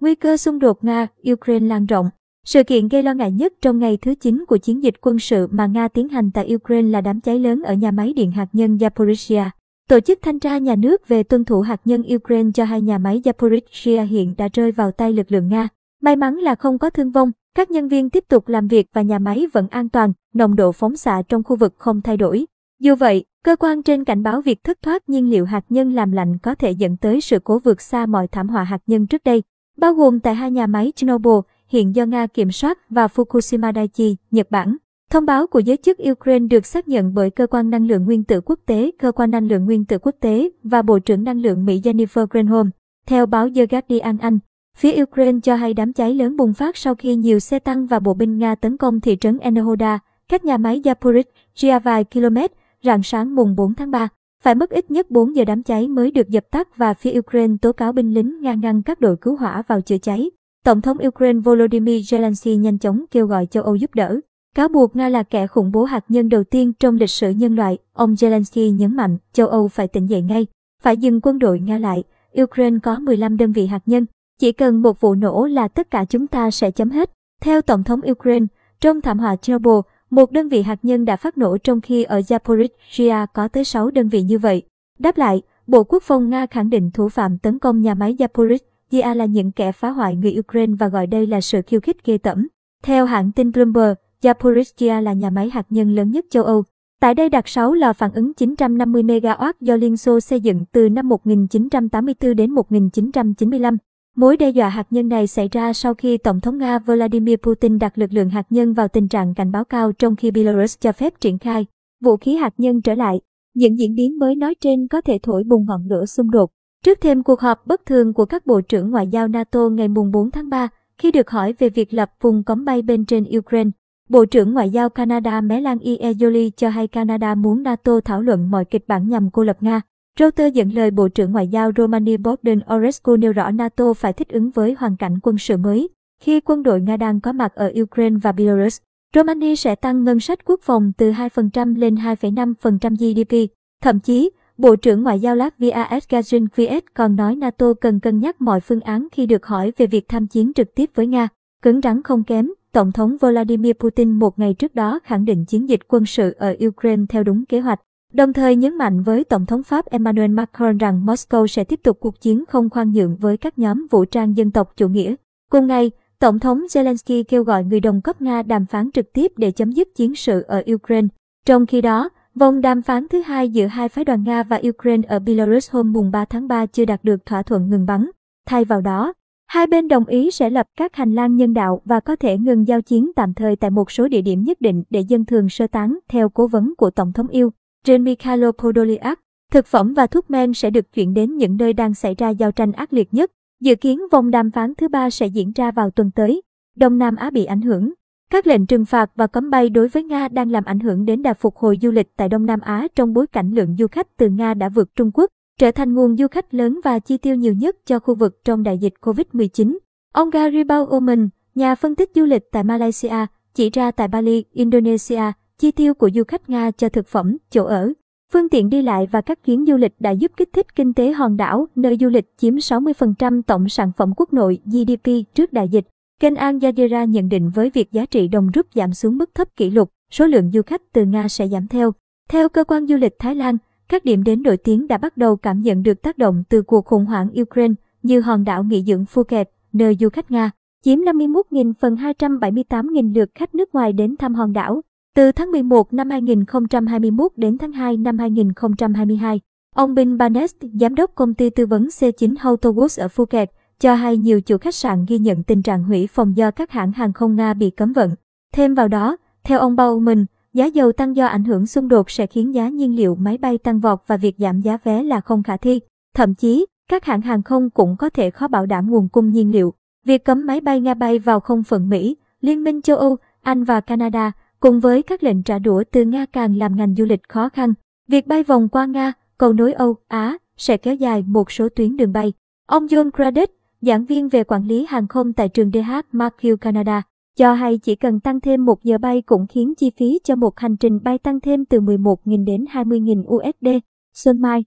Nguy cơ xung đột Nga-Ukraine lan rộng. Sự kiện gây lo ngại nhất trong ngày thứ 9 của chiến dịch quân sự mà Nga tiến hành tại Ukraine là đám cháy lớn ở nhà máy điện hạt nhân Zaporizhia. Tổ chức thanh tra nhà nước về tuân thủ hạt nhân Ukraine cho hai nhà máy Zaporizhia hiện đã rơi vào tay lực lượng Nga. May mắn là không có thương vong, các nhân viên tiếp tục làm việc và nhà máy vẫn an toàn, nồng độ phóng xạ trong khu vực không thay đổi. Dù vậy, cơ quan trên cảnh báo việc thất thoát nhiên liệu hạt nhân làm lạnh có thể dẫn tới sự cố vượt xa mọi thảm họa hạt nhân trước đây, bao gồm tại hai nhà máy Chernobyl hiện do Nga kiểm soát và Fukushima Daiichi, Nhật Bản. Thông báo của giới chức Ukraine được xác nhận bởi Cơ quan Năng lượng Nguyên tử Quốc tế, Cơ quan Năng lượng Nguyên tử Quốc tế và Bộ trưởng Năng lượng Mỹ Jennifer Granholm. Theo báo The Guardian Anh, phía Ukraine cho hay đám cháy lớn bùng phát sau khi nhiều xe tăng và bộ binh Nga tấn công thị trấn Enerhoda, cách nhà máy Zaporizhzhia vài km, rạng sáng mùng 4 tháng 3. Phải mất ít nhất 4 giờ đám cháy mới được dập tắt và phía Ukraine tố cáo binh lính Nga ngăn các đội cứu hỏa vào chữa cháy. Tổng thống Ukraine Volodymyr Zelensky nhanh chóng kêu gọi châu Âu giúp đỡ. Cáo buộc Nga là kẻ khủng bố hạt nhân đầu tiên trong lịch sử nhân loại, ông Zelensky nhấn mạnh châu Âu phải tỉnh dậy ngay, phải dừng quân đội Nga lại. Ukraine có 15 đơn vị hạt nhân, chỉ cần một vụ nổ là tất cả chúng ta sẽ chấm hết. Theo Tổng thống Ukraine, trong thảm họa Chernobyl, một đơn vị hạt nhân đã phát nổ trong khi ở Zaporizhia có tới 6 đơn vị như vậy. Đáp lại, Bộ Quốc phòng Nga khẳng định thủ phạm tấn công nhà máy Zaporizhia là những kẻ phá hoại người Ukraine và gọi đây là sự khiêu khích ghê tởm. Theo hãng tin Bloomberg, Zaporizhia là nhà máy hạt nhân lớn nhất châu Âu. Tại đây đặt 6 lò phản ứng 950 MW do Liên Xô xây dựng từ năm 1984 đến 1995. Mối đe dọa hạt nhân này xảy ra sau khi Tổng thống Nga Vladimir Putin đặt lực lượng hạt nhân vào tình trạng cảnh báo cao trong khi Belarus cho phép triển khai vũ khí hạt nhân trở lại. Những diễn biến mới nói trên có thể thổi bùng ngọn lửa xung đột. Trước thêm cuộc họp bất thường của các bộ trưởng ngoại giao NATO ngày 4 tháng 3, khi được hỏi về việc lập vùng cấm bay bên trên Ukraine, Bộ trưởng Ngoại giao Canada Melanie Joly cho hay Canada muốn NATO thảo luận mọi kịch bản nhằm cô lập Nga. Reuters dẫn lời Bộ trưởng Ngoại giao Romani Bogdan Orescu nêu rõ NATO phải thích ứng với hoàn cảnh quân sự mới. Khi quân đội Nga đang có mặt ở Ukraine và Belarus, Romani sẽ tăng ngân sách quốc phòng từ 2% lên 2,5% GDP. Thậm chí, Bộ trưởng Ngoại giao Latvia Edgarin Kviet còn nói NATO cần cân nhắc mọi phương án khi được hỏi về việc tham chiến trực tiếp với Nga. Cứng rắn không kém, Tổng thống Vladimir Putin một ngày trước đó khẳng định chiến dịch quân sự ở Ukraine theo đúng kế hoạch. Đồng thời nhấn mạnh với Tổng thống Pháp Emmanuel Macron rằng Moscow sẽ tiếp tục cuộc chiến không khoan nhượng với các nhóm vũ trang dân tộc chủ nghĩa. Cùng ngày, Tổng thống Zelensky kêu gọi người đồng cấp Nga đàm phán trực tiếp để chấm dứt chiến sự ở Ukraine. Trong khi đó, vòng đàm phán thứ hai giữa hai phái đoàn Nga và Ukraine ở Belarus hôm mùng 3 tháng 3 chưa đạt được thỏa thuận ngừng bắn. Thay vào đó, hai bên đồng ý sẽ lập các hành lang nhân đạo và có thể ngừng giao chiến tạm thời tại một số địa điểm nhất định để dân thường sơ tán theo cố vấn của Tổng thống yêu. Trên Mikhailo Podolyak, thực phẩm và thuốc men sẽ được chuyển đến những nơi đang xảy ra giao tranh ác liệt nhất. Dự kiến vòng đàm phán thứ ba sẽ diễn ra vào tuần tới. Đông Nam Á bị ảnh hưởng. Các lệnh trừng phạt và cấm bay đối với Nga đang làm ảnh hưởng đến đà phục hồi du lịch tại Đông Nam Á trong bối cảnh lượng du khách từ Nga đã vượt Trung Quốc, trở thành nguồn du khách lớn và chi tiêu nhiều nhất cho khu vực trong đại dịch COVID-19. Ông Gary Oman, nhà phân tích du lịch tại Malaysia, chỉ ra tại Bali, Indonesia, chi tiêu của du khách Nga cho thực phẩm, chỗ ở, phương tiện đi lại và các chuyến du lịch đã giúp kích thích kinh tế hòn đảo, nơi du lịch chiếm 60% tổng sản phẩm quốc nội GDP trước đại dịch. Kênh Al Jazeera nhận định với việc giá trị đồng rút giảm xuống mức thấp kỷ lục, số lượng du khách từ Nga sẽ giảm theo. Theo cơ quan du lịch Thái Lan, các điểm đến nổi tiếng đã bắt đầu cảm nhận được tác động từ cuộc khủng hoảng Ukraine như hòn đảo nghỉ dưỡng Phuket, nơi du khách Nga chiếm 51.000 phần 278.000 lượt khách nước ngoài đến thăm hòn đảo. Từ tháng 11 năm 2021 đến tháng 2 năm 2022, ông Bin Barnes, giám đốc công ty tư vấn C9 Autobus ở Phuket, cho hay nhiều chủ khách sạn ghi nhận tình trạng hủy phòng do các hãng hàng không Nga bị cấm vận. Thêm vào đó, theo ông Bowman, giá dầu tăng do ảnh hưởng xung đột sẽ khiến giá nhiên liệu máy bay tăng vọt và việc giảm giá vé là không khả thi. Thậm chí, các hãng hàng không cũng có thể khó bảo đảm nguồn cung nhiên liệu. Việc cấm máy bay Nga bay vào không phận Mỹ, Liên minh châu Âu, Anh và Canada Cùng với các lệnh trả đũa từ Nga càng làm ngành du lịch khó khăn, việc bay vòng qua Nga, cầu nối Âu, Á sẽ kéo dài một số tuyến đường bay. Ông John Craddock, giảng viên về quản lý hàng không tại trường DH McGill Canada, cho hay chỉ cần tăng thêm một giờ bay cũng khiến chi phí cho một hành trình bay tăng thêm từ 11.000 đến 20.000 USD. Xuân Mai